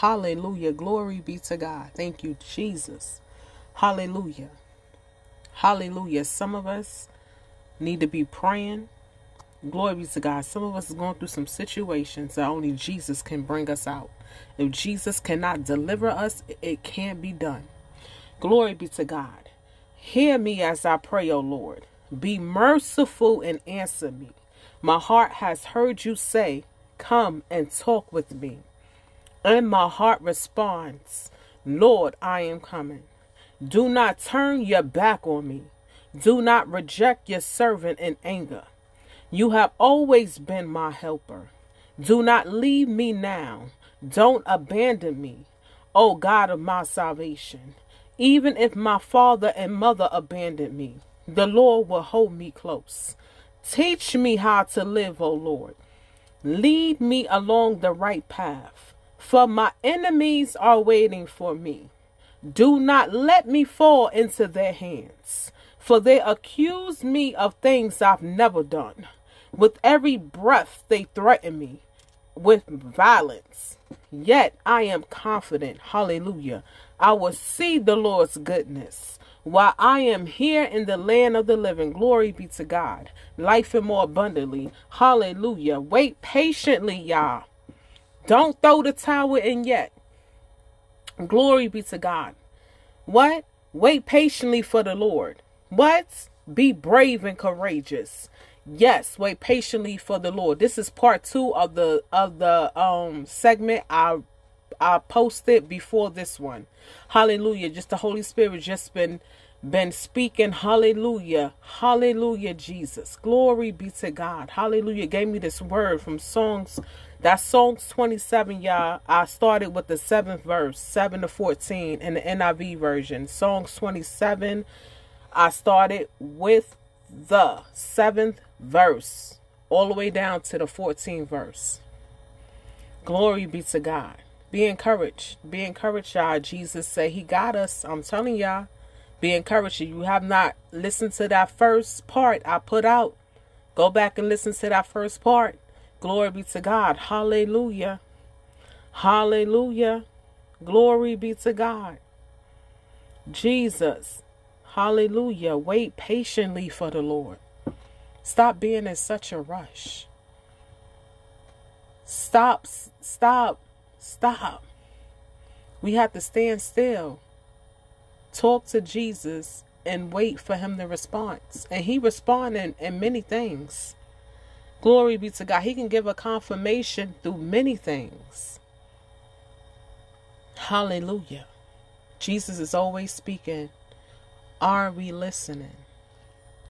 Hallelujah. Glory be to God. Thank you, Jesus. Hallelujah. Hallelujah. Some of us need to be praying. Glory be to God. Some of us are going through some situations that only Jesus can bring us out. If Jesus cannot deliver us, it can't be done. Glory be to God. Hear me as I pray, O Lord. Be merciful and answer me. My heart has heard you say, Come and talk with me. And my heart responds, Lord, I am coming. Do not turn your back on me. Do not reject your servant in anger. You have always been my helper. Do not leave me now. Don't abandon me, O God of my salvation. Even if my father and mother abandon me, the Lord will hold me close. Teach me how to live, O Lord. Lead me along the right path, for my enemies are waiting for me. Do not let me fall into their hands, for they accuse me of things I've never done. With every breath, they threaten me with violence. Yet I am confident, hallelujah, I will see the Lord's goodness. While I am here in the land of the living, glory be to God. Life and more abundantly. Hallelujah. Wait patiently, y'all. Don't throw the towel in yet. Glory be to God. What? Wait patiently for the Lord. What? Be brave and courageous. Yes, wait patiently for the Lord. This is part two of the of the um segment I I posted before this one. Hallelujah. Just the Holy Spirit just been been speaking. Hallelujah. Hallelujah, Jesus. Glory be to God. Hallelujah. Gave me this word from Psalms. that Psalms 27, y'all. I started with the seventh verse, 7 to 14 in the NIV version. Psalms 27. I started with the seventh verse all the way down to the 14th verse. Glory be to God. Be encouraged. Be encouraged, y'all. Jesus said he got us. I'm telling y'all. Be encouraged. You have not listened to that first part I put out. Go back and listen to that first part. Glory be to God. Hallelujah. Hallelujah. Glory be to God. Jesus. Hallelujah. Wait patiently for the Lord. Stop being in such a rush. Stop, stop, stop. We have to stand still, talk to Jesus, and wait for him to respond. And he responded in many things. Glory be to God. He can give a confirmation through many things. Hallelujah. Jesus is always speaking. Are we listening?